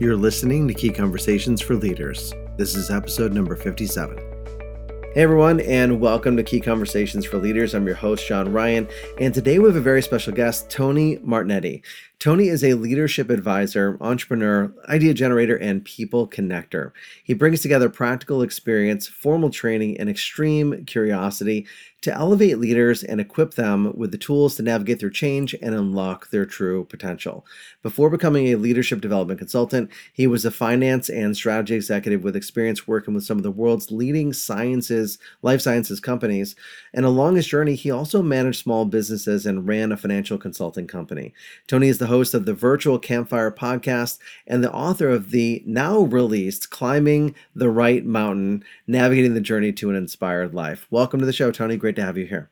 You're listening to Key Conversations for Leaders. This is episode number 57. Hey everyone, and welcome to Key Conversations for Leaders. I'm your host, Sean Ryan, and today we have a very special guest, Tony Martignetti. Tony is a leadership advisor, entrepreneur, idea generator, and people connector. He brings together practical experience, formal training, and extreme curiosity to elevate leaders and equip them with the tools to navigate through change and unlock their true potential. Before becoming a leadership development consultant, he was a finance and strategy executive with experience working with some of the world's leading sciences, life sciences companies. And along his journey, he also managed small businesses and ran a financial consulting company. Tony is the host of the Virtual Campfire podcast and the author of the now released Climbing the Right Mountain Navigating the Journey to an Inspired Life. Welcome to the show, Tony. Great to have you here.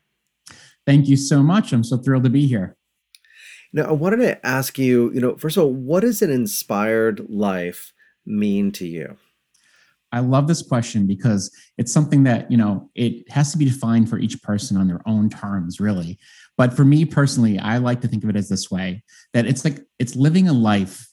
Thank you so much. I'm so thrilled to be here. Now, I wanted to ask you, you know, first of all, what does an inspired life mean to you? I love this question because it's something that, you know, it has to be defined for each person on their own terms, really. But for me personally, I like to think of it as this way that it's like it's living a life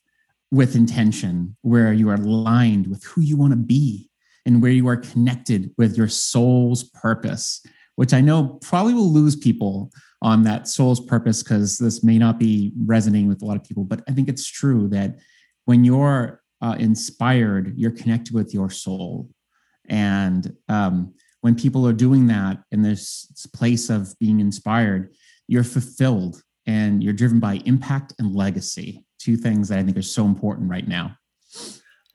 with intention where you are aligned with who you want to be and where you are connected with your soul's purpose, which I know probably will lose people on that soul's purpose because this may not be resonating with a lot of people. But I think it's true that when you're uh, inspired, you're connected with your soul. And um, when people are doing that in this place of being inspired, you're fulfilled and you're driven by impact and legacy, two things that I think are so important right now.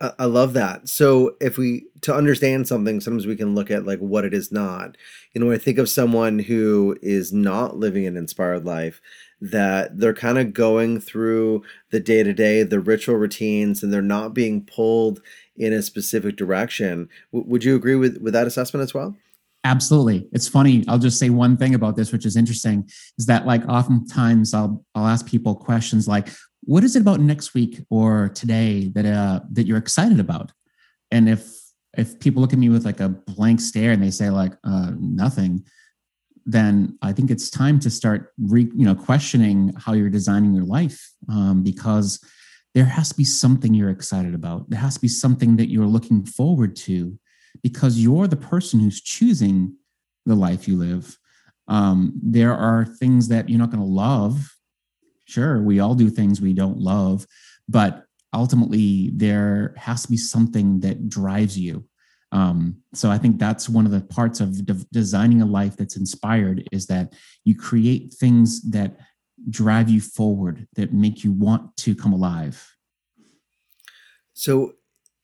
I love that. So if we to understand something, sometimes we can look at like what it is not. You know, when I think of someone who is not living an inspired life, that they're kind of going through the day to day, the ritual routines, and they're not being pulled in a specific direction. W- would you agree with with that assessment as well? Absolutely. It's funny. I'll just say one thing about this, which is interesting, is that like oftentimes I'll I'll ask people questions like, "What is it about next week or today that uh that you're excited about?" And if if people look at me with like a blank stare and they say like uh, nothing, then I think it's time to start re, you know questioning how you're designing your life um, because there has to be something you're excited about. There has to be something that you're looking forward to because you're the person who's choosing the life you live. Um, there are things that you're not going to love. Sure, we all do things we don't love, but ultimately there has to be something that drives you. Um, so I think that's one of the parts of de- designing a life that's inspired is that you create things that drive you forward, that make you want to come alive. So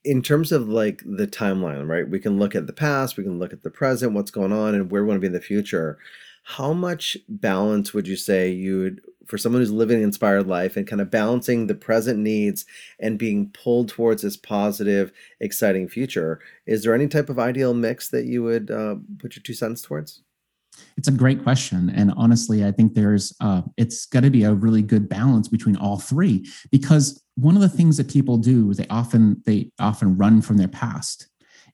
in terms of like the timeline, right? We can look at the past, we can look at the present, what's going on, and where we want to be in the future. How much balance would you say you would, for someone who's living an inspired life and kind of balancing the present needs and being pulled towards this positive, exciting future? Is there any type of ideal mix that you would uh, put your two cents towards? It's a great question, and honestly, I think there's uh, it's got to be a really good balance between all three because one of the things that people do is they often they often run from their past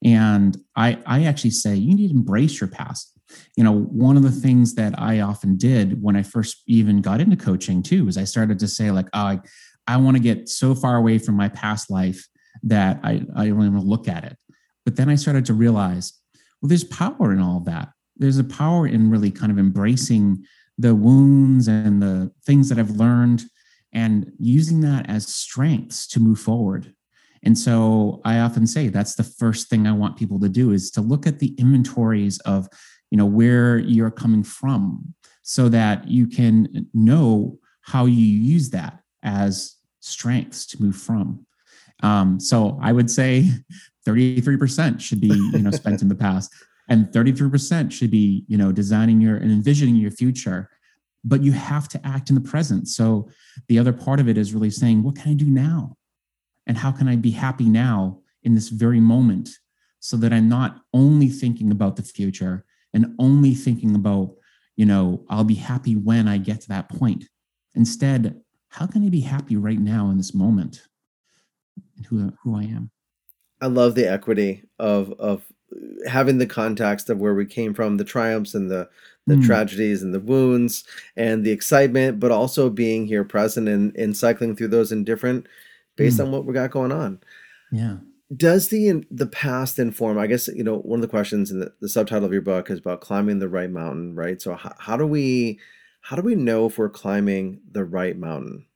and i i actually say you need to embrace your past you know one of the things that i often did when i first even got into coaching too is i started to say like oh, i i want to get so far away from my past life that i i don't even want to look at it but then i started to realize well there's power in all that there's a power in really kind of embracing the wounds and the things that i've learned and using that as strengths to move forward. And so I often say that's the first thing I want people to do is to look at the inventories of, you know, where you're coming from so that you can know how you use that as strengths to move from. Um, so I would say 33% should be, you know, spent in the past and 33% should be, you know, designing your and envisioning your future but you have to act in the present. So the other part of it is really saying, what can I do now? And how can I be happy now in this very moment so that I'm not only thinking about the future and only thinking about, you know, I'll be happy when I get to that point. Instead, how can I be happy right now in this moment and who, who I am? I love the equity of of having the context of where we came from, the triumphs and the the mm. tragedies and the wounds and the excitement, but also being here present and, and cycling through those in different based mm. on what we got going on. Yeah. Does the the past inform? I guess you know one of the questions in the, the subtitle of your book is about climbing the right mountain, right? So how, how do we how do we know if we're climbing the right mountain?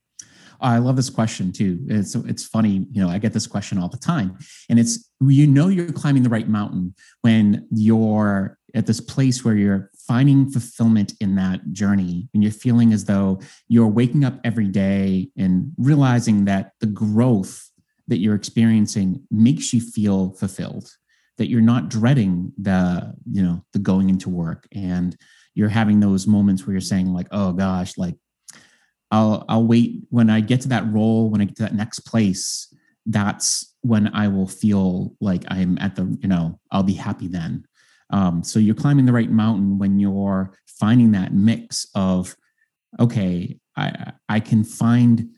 I love this question too. It's it's funny, you know, I get this question all the time. And it's you know you're climbing the right mountain when you're at this place where you're finding fulfillment in that journey and you're feeling as though you're waking up every day and realizing that the growth that you're experiencing makes you feel fulfilled that you're not dreading the you know the going into work and you're having those moments where you're saying like oh gosh like I'll I'll wait when I get to that role, when I get to that next place, that's when I will feel like I'm at the, you know, I'll be happy then. Um, so you're climbing the right mountain when you're finding that mix of, okay, I I can find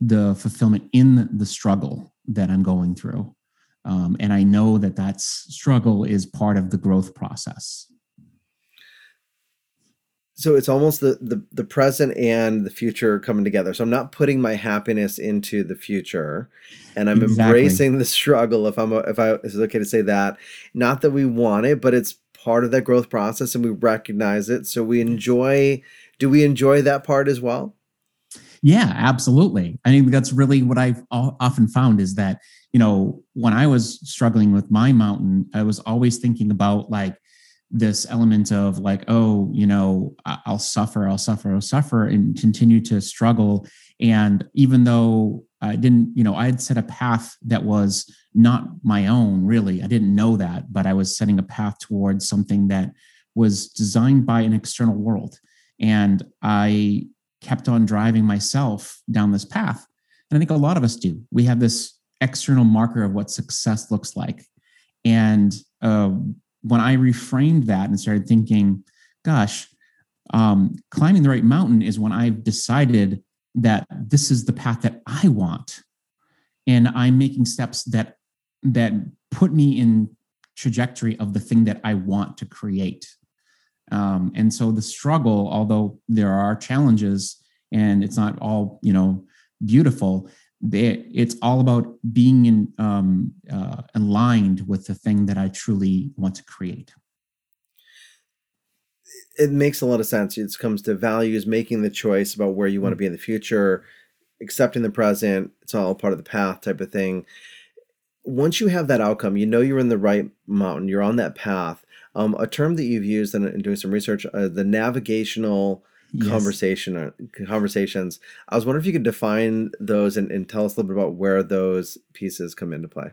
the fulfillment in the struggle that I'm going through. Um, and I know that that struggle is part of the growth process. So it's almost the, the the present and the future coming together. So i'm not putting my happiness into the future and i'm exactly. embracing the struggle if i'm a, if i is it okay to say that? Not that we want it but it's part of that growth process and we recognize it. So we enjoy do we enjoy that part as well yeah absolutely i think that's really what i've often found is that you know when i was struggling with my mountain i was always thinking about like this element of like, oh, you know, I'll suffer, I'll suffer, I'll suffer, and continue to struggle. And even though I didn't, you know, I had set a path that was not my own, really, I didn't know that, but I was setting a path towards something that was designed by an external world. And I kept on driving myself down this path. And I think a lot of us do. We have this external marker of what success looks like. And uh, when I reframed that and started thinking, gosh, um, climbing the right mountain is when I've decided that this is the path that I want, and I'm making steps that that put me in trajectory of the thing that I want to create. Um, and so the struggle, although there are challenges and it's not all you know beautiful, they, it's all about being in, um, uh, aligned with the thing that I truly want to create. It makes a lot of sense. It comes to values, making the choice about where you want to be in the future, accepting the present. It's all part of the path type of thing. Once you have that outcome, you know you're in the right mountain, you're on that path. Um, a term that you've used in, in doing some research, uh, the navigational yes. conversation uh, conversations. I was wondering if you could define those and, and tell us a little bit about where those pieces come into play.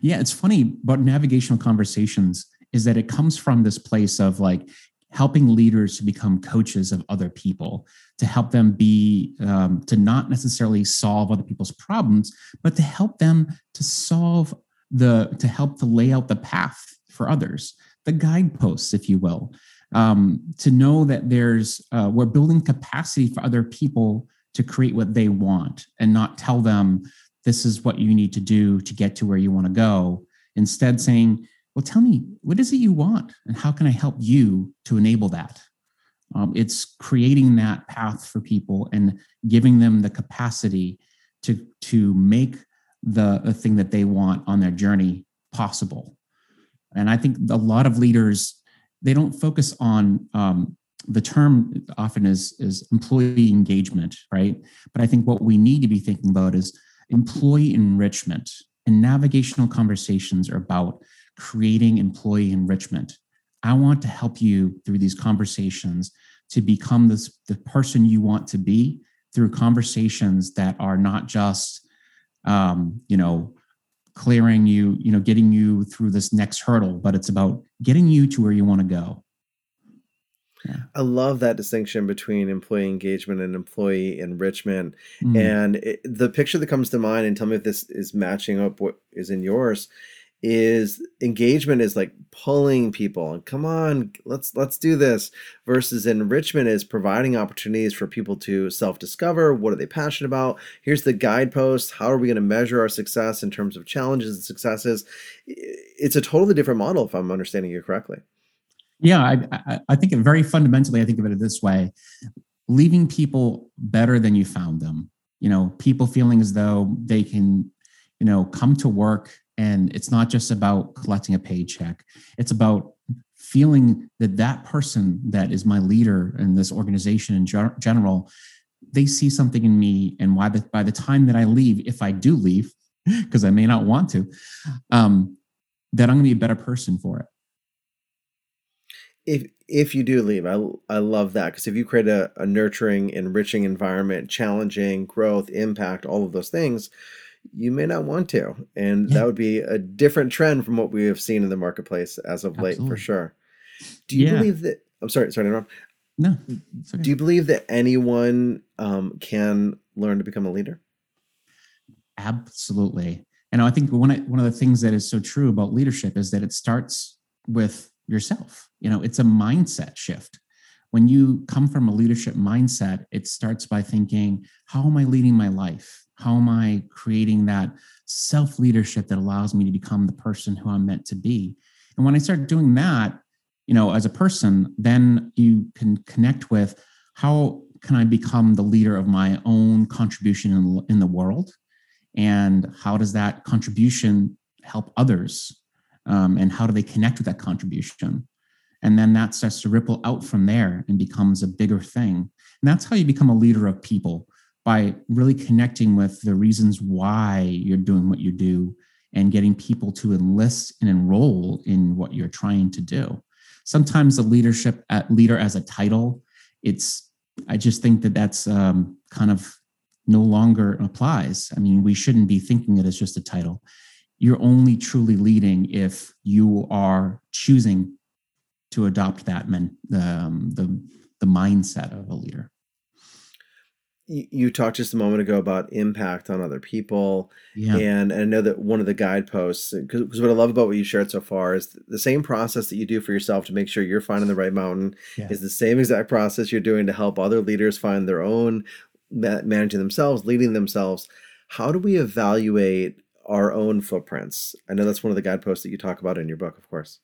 Yeah, it's funny about navigational conversations is that it comes from this place of like helping leaders to become coaches of other people to help them be um, to not necessarily solve other people's problems but to help them to solve the to help to lay out the path for others the guideposts if you will um, to know that there's uh, we're building capacity for other people to create what they want and not tell them this is what you need to do to get to where you want to go. Instead saying well tell me what is it you want and how can i help you to enable that? Um, it's creating that path for people and giving them the capacity to to make the, the thing that they want on their journey possible and i think a lot of leaders they don't focus on um, the term often is is employee engagement, right? But I think what we need to be thinking about is employee enrichment. And navigational conversations are about creating employee enrichment. I want to help you through these conversations to become this the person you want to be through conversations that are not just um, you know clearing you, you know, getting you through this next hurdle, but it's about getting you to where you want to go. Yeah. I love that distinction between employee engagement and employee enrichment. Mm. And it, the picture that comes to mind, and tell me if this is matching up what is in yours, is engagement is like pulling people and come on let's let's do this versus enrichment is providing opportunities for people to self-discover what are they passionate about here's the guideposts how are we going to measure our success in terms of challenges and successes? It's a totally different model if i'm understanding you correctly. Yeah i i, I think very fundamentally i think of it this way. Leaving people better than you found them. You know people feeling as though they can you know come to work and it's not just about collecting a paycheck. It's about feeling that that person that is my leader in this organization in general they see something in me. And why the, by the time that i leave if i do leave because i may not want to um, that i'm going to be a better person for it. If if you do leave, I I love that. Because if you create a, a nurturing, enriching environment, challenging growth, impact, all of those things, you may not want to, and yeah. that would be a different trend from what we have seen in the marketplace as of Absolutely. late, for sure. Do you yeah. believe that? I'm sorry, sorry, no. No. Okay. Do you believe that anyone um, can learn to become a leader? Absolutely. And I think one one of the things that is so true about leadership is that it starts with yourself. You know, it's a mindset shift. When you come from a leadership mindset, it starts by thinking, how am I leading my life? How am I creating that self leadership that allows me to become the person who I'm meant to be? And when I start doing that, you know, as a person, then you can connect with how can I become the leader of my own contribution in, in the world? And how does that contribution help others um, and how do they connect with that contribution and then that starts to ripple out from there and becomes a bigger thing and that's how you become a leader of people by really connecting with the reasons why you're doing what you do and getting people to enlist and enroll in what you're trying to do. Sometimes the leadership at leader as a title it's i just think that that's um, kind of no longer applies. I mean we shouldn't be thinking it as just a title. You're only truly leading if you are choosing to adopt that men, um, the the mindset of a leader. You talked just a moment ago about impact on other people, yeah. and, and I know that one of the guideposts, because what I love about what you shared so far is the same process that you do for yourself to make sure you're finding the right mountain yeah. is the same exact process you're doing to help other leaders find their own managing themselves, leading themselves. How do we evaluate our own footprints. I know that's one of the guideposts that you talk about in your book, of course.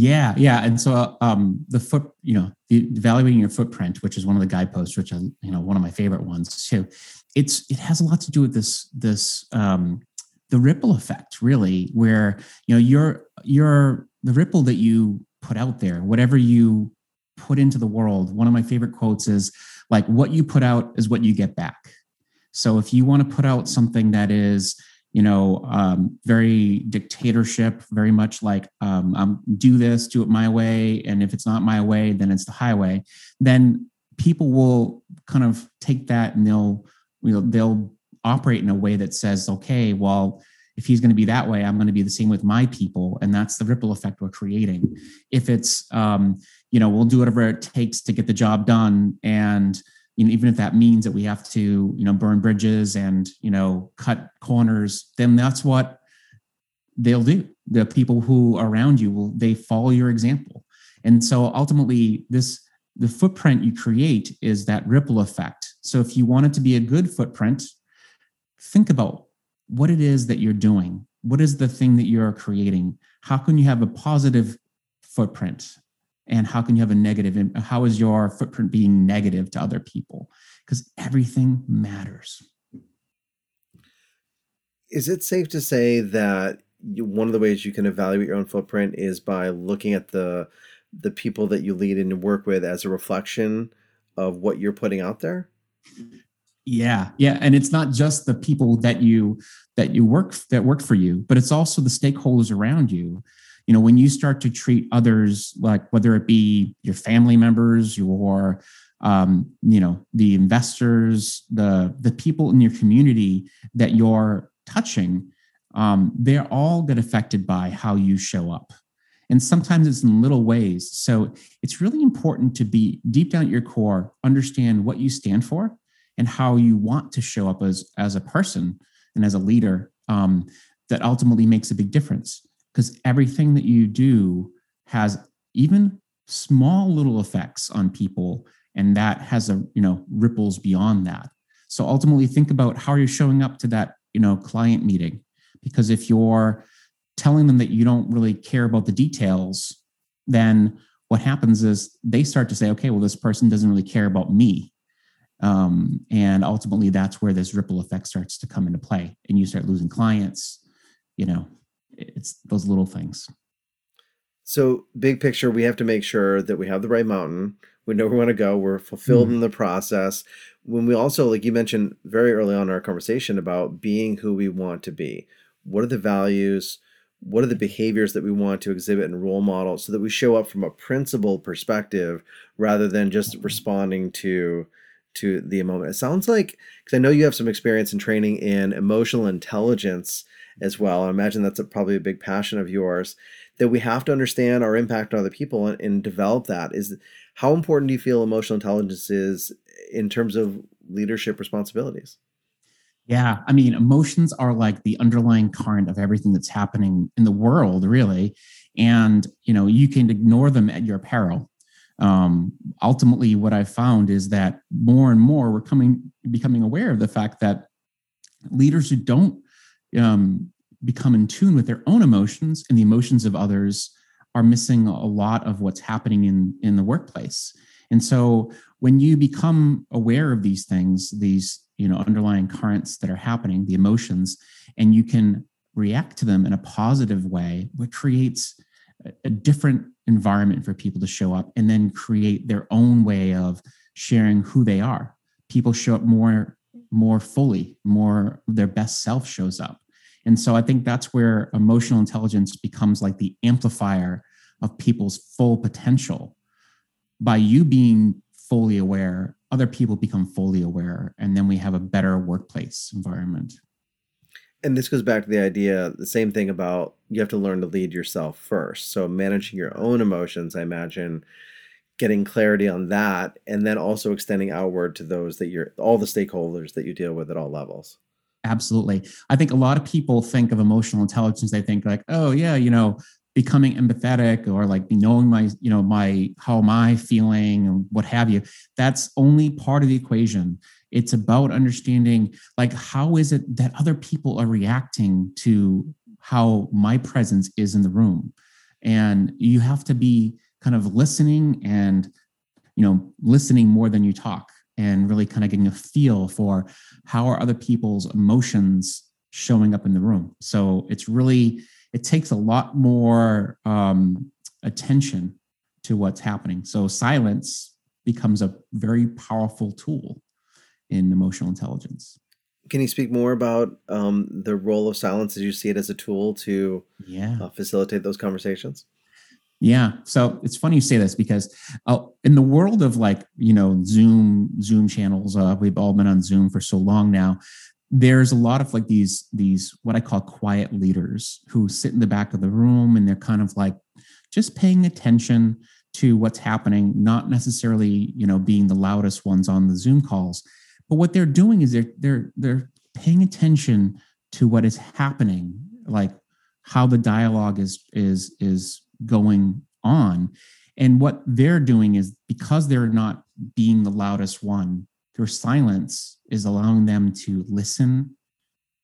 Yeah, yeah, and so um, the foot, you know, the, evaluating your footprint, which is one of the guideposts, which I, you know, one of my favorite ones too. It's it has a lot to do with this this um, the ripple effect, really, where you know you're you're the ripple that you put out there, whatever you put into the world. One of my favorite quotes is like, "What you put out is what you get back." So if you want to put out something that is you know, um, very dictatorship, very much like um, um, do this, do it my way, and if it's not my way, then it's the highway. Then people will kind of take that and they'll you know they'll operate in a way that says, okay, well, if he's going to be that way, I'm going to be the same with my people, and that's the ripple effect we're creating. If it's um, you know, we'll do whatever it takes to get the job done, and you know, even if that means that we have to, you know, burn bridges and, you know, cut corners, then that's what they'll do. The people who around you will they follow your example. And so ultimately this the footprint you create is that ripple effect. So if you want it to be a good footprint, think about what it is that you're doing. What is the thing that you're creating? How can you have a positive footprint? And how can you have a negative how is your footprint being negative to other people? Because everything matters. Is it safe to say that you, one of the ways you can evaluate your own footprint is by looking at the the people that you lead and work with as a reflection of what you're putting out there? Yeah. Yeah. And it's not just the people that you that you work that work for you but it's also the stakeholders around you you know when you start to treat others like whether it be your family members your um, you know the investors the the people in your community that you're touching um, they're all get affected by how you show up. And sometimes it's in little ways. So it's really important to be deep down at your core understand what you stand for and how you want to show up as as a person and as a leader um, that ultimately makes a big difference because everything that you do has even small little effects on people and that has a you know ripples beyond that. So ultimately think about how you're showing up to that you know client meeting. Because if you're telling them that you don't really care about the details then what happens is they start to say okay well this person doesn't really care about me. Um, and ultimately, that's where this ripple effect starts to come into play, and you start losing clients. You know, it's those little things. So, big picture, we have to make sure that we have the right mountain. We know where we want to go. We're fulfilled mm-hmm. in the process. When we also, like you mentioned very early on in our conversation about being who we want to be, what are the values? What are the behaviors that we want to exhibit and role model so that we show up from a principled perspective rather than just responding to to the moment. It sounds like because I know you have some experience in training in emotional intelligence as well. I imagine that's a, probably a big passion of yours. That we have to understand our impact on other people and, and develop that. Is how important do you feel emotional intelligence is in terms of leadership responsibilities? Yeah, I mean, emotions are like the underlying current of everything that's happening in the world, really. And you know, you can ignore them at your peril um, ultimately what i found is that more and more we're coming becoming aware of the fact that leaders who don't um, become in tune with their own emotions and the emotions of others are missing a lot of what's happening in in the workplace. And so when you become aware of these things these you know underlying currents that are happening the emotions and you can react to them in a positive way what creates a different environment for people to show up and then create their own way of sharing who they are. People show up more more fully more their best self shows up. And so i think that's where emotional intelligence becomes like the amplifier of people's full potential. By you being fully aware other people become fully aware and then we have a better workplace environment and this goes back to the idea the same thing about you have to learn to lead yourself first. So managing your own emotions i imagine getting clarity on that and then also extending outward to those that you're all the stakeholders that you deal with at all levels. Absolutely. I think a lot of people think of emotional intelligence they think like oh yeah you know becoming empathetic or like knowing my you know my how am i feeling and what have you. That's only part of the equation it's about understanding like how is it that other people are reacting to how my presence is in the room? And you have to be kind of listening and you know listening more than you talk and really kind of getting a feel for how are other people's emotions showing up in the room. So it's really it takes a lot more um, attention to what's happening. So silence becomes a very powerful tool in emotional intelligence. Can you speak more about um, the role of silence as you see it as a tool to yeah. uh, facilitate those conversations? Yeah. So it's funny you say this because uh, in the world of like, you know, Zoom, Zoom channels, uh, we've all been on Zoom for so long now. There's a lot of like these, these, what I call quiet leaders who sit in the back of the room and they're kind of like just paying attention to what's happening, not necessarily, you know, being the loudest ones on the Zoom calls. But what they're doing is they're they're they're paying attention to what is happening, like how the dialogue is is is going on. And what they're doing is because they're not being the loudest one, their silence is allowing them to listen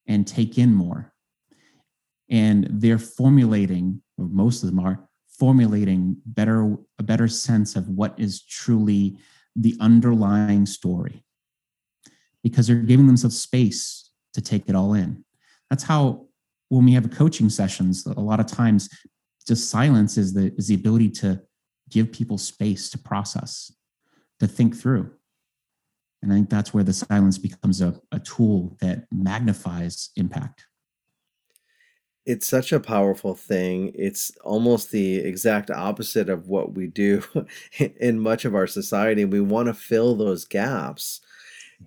and take in more. And they're formulating, or most of them are formulating better a better sense of what is truly the underlying story because they're giving themselves space to take it all in. That's how when we have coaching sessions, a lot of times just silence is the is the ability to give people space to process, to think through. And I think that's where the silence becomes a, a tool that magnifies impact. It's such a powerful thing. It's almost the exact opposite of what we do in much of our society. We want to fill those gaps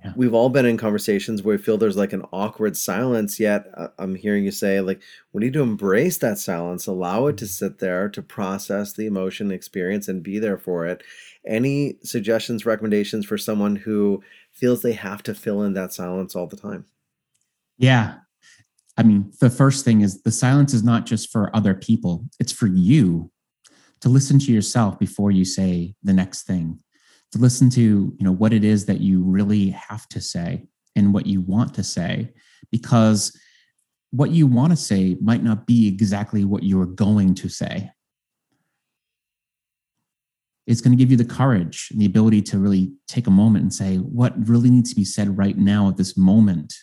yeah. we've all been in conversations where we feel there's like an awkward silence yet uh, i'm hearing you say like we need to embrace that silence allow it to mm-hmm. sit there to process the emotion experience and be there for it any suggestions recommendations for someone who feels they have to fill in that silence all the time yeah i mean the first thing is the silence is not just for other people it's for you to listen to yourself before you say the next thing to listen to you know what it is that you really have to say and what you want to say because what you want to say might not be exactly what you're going to say it's going to give you the courage and the ability to really take a moment and say, what really needs to be said right now at this moment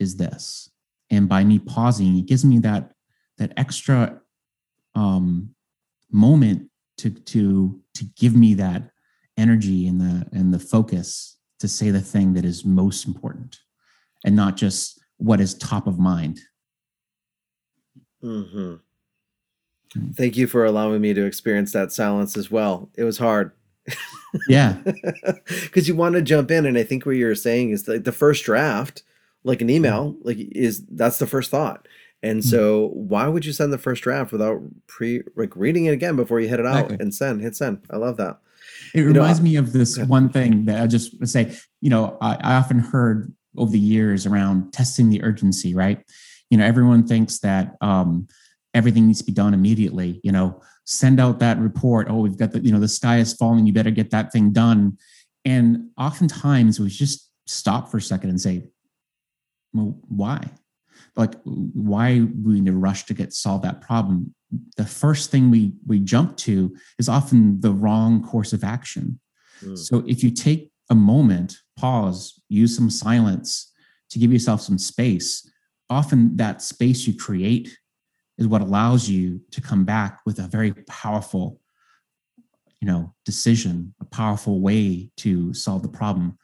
is this. And by me pausing, it gives me that that extra um, moment to to to give me that energy and the and the focus to say the thing that is most important and not just what is top of mind. Mm-hmm. Thank you for allowing me to experience that silence as well. It was hard. Yeah. Because you want to jump in. And I think what you're saying is like the first draft, like an email, like is that's the first thought. And mm-hmm. so why would you send the first draft without pre like reading it again before you hit it out exactly. and send, hit send? I love that. It you reminds know, me of this one thing that I just say, you know, I, I often heard over the years around testing the urgency, right? You know, everyone thinks that um, everything needs to be done immediately. You know, send out that report. Oh, we've got the, you know, the sky is falling. You better get that thing done. And oftentimes we just stop for a second and say, well, why? Like, why we need to rush to get solve that problem? The first thing we we jump to is often the wrong course of action. Mm. So if you take a moment, pause, use some silence to give yourself some space, often that space you create is what allows you to come back with a very powerful you know decision a powerful way to solve the problem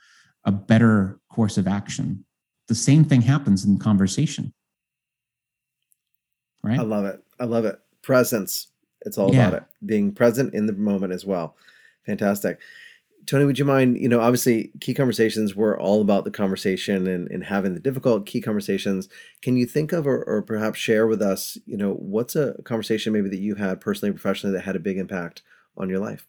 a better course of action the same thing happens in conversation right i love it i love it presence it's all yeah. about it being present in the moment as well fantastic Tony, would you mind, you know, obviously key conversations were all about the conversation and, and having the difficult key conversations. Can you think of or, or perhaps share with us, you know, what's a conversation maybe that you had personally, professionally that had a big impact on your life?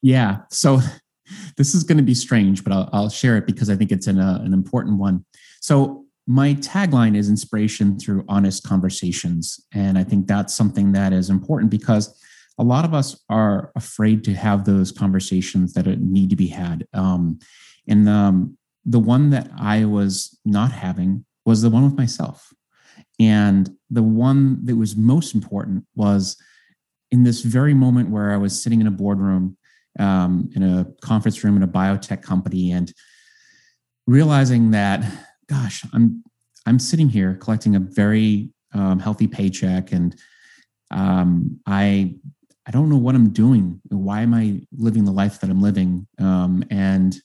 Yeah. So this is going to be strange, but I'll, I'll share it because I think it's an, uh, an important one. So my tagline is inspiration through honest conversations. And I think that's something that is important because a lot of us are afraid to have those conversations that need to be had. Um, and um, the one that I was not having was the one with myself. And the one that was most important was in this very moment where I was sitting in a boardroom, um, in a conference room in a biotech company, and realizing that, gosh, I'm I'm sitting here collecting a very um, healthy paycheck, and um, I I don't know what I'm doing. Why am I living the life that I'm living? Um, and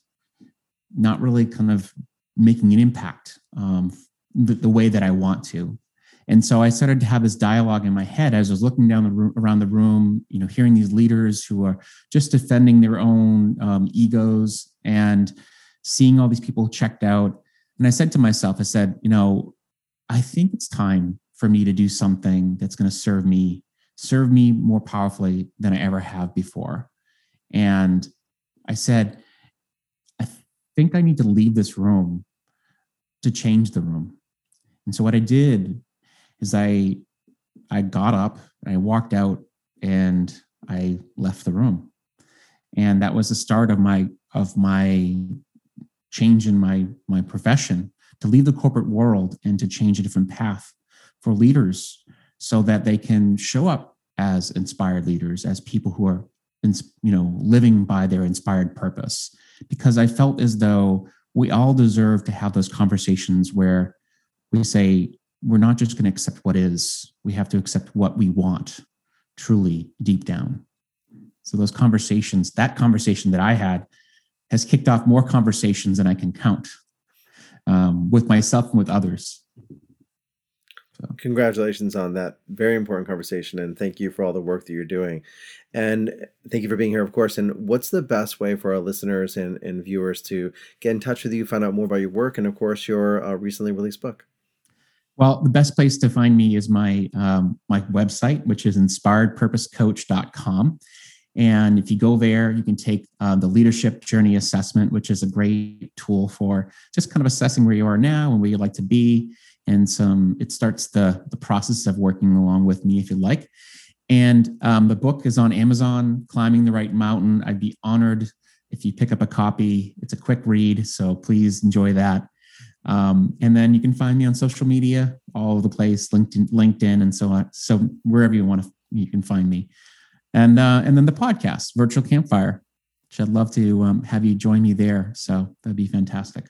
not really kind of making an impact um, the, the, way that I want to. And so I started to have this dialogue in my head as I was looking down the room, around the room, you know, hearing these leaders who are just defending their own um, egos and seeing all these people checked out. And I said to myself, I said, you know, I think it's time for me to do something that's going to serve me serve me more powerfully than I ever have before. And I said, I think I need to leave this room to change the room. And so what I did is I I got up and I walked out and I left the room. And that was the start of my of my change in my my profession to leave the corporate world and to change a different path for leaders so that they can show up as inspired leaders, as people who are, you know, living by their inspired purpose. Because I felt as though we all deserve to have those conversations where we say we're not just going to accept what is; we have to accept what we want, truly deep down. So those conversations, that conversation that I had, has kicked off more conversations than I can count um, with myself and with others. So. Congratulations on that very important conversation, and thank you for all the work that you're doing. And thank you for being here, of course. And what's the best way for our listeners and, and viewers to get in touch with you, find out more about your work, and of course, your uh, recently released book? Well, the best place to find me is my um, my website, which is inspiredpurposecoach.com. And if you go there, you can take uh, the leadership journey assessment, which is a great tool for just kind of assessing where you are now and where you'd like to be. And some it starts the the process of working along with me if you'd like. And um, the book is on amazon climbing the right mountain. I'd be honored if you pick up a copy. It's a quick read so please enjoy that. Um, and then you can find me on social media all over the place linkedin linkedin and so on so wherever you want to you can find me and uh, and then the podcast, Virtual Campfire, which I'd love to um, have you join me there. So that'd be fantastic.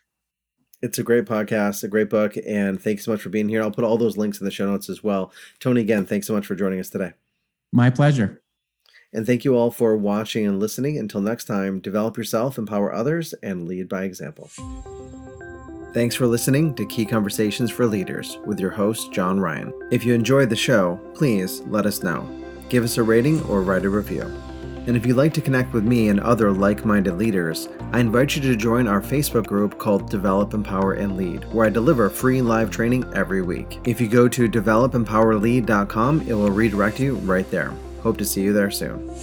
It's a great podcast, a great book, and thanks so much for being here. I'll put all those links in the show notes as well. Tony, again, thanks so much for joining us today. My pleasure. And thank you all for watching and listening. Until next time, develop yourself, empower others, and lead by example. Thanks for listening to Key Conversations for Leaders with your host, John Ryan. If you enjoyed the show, please let us know. Give us a rating or write a review. And if you'd like to connect with me and other like minded leaders, I invite you to join our Facebook group called Develop, Empower, and Lead, where I deliver free live training every week. If you go to developempowerlead.com, it will redirect you right there. Hope to see you there soon.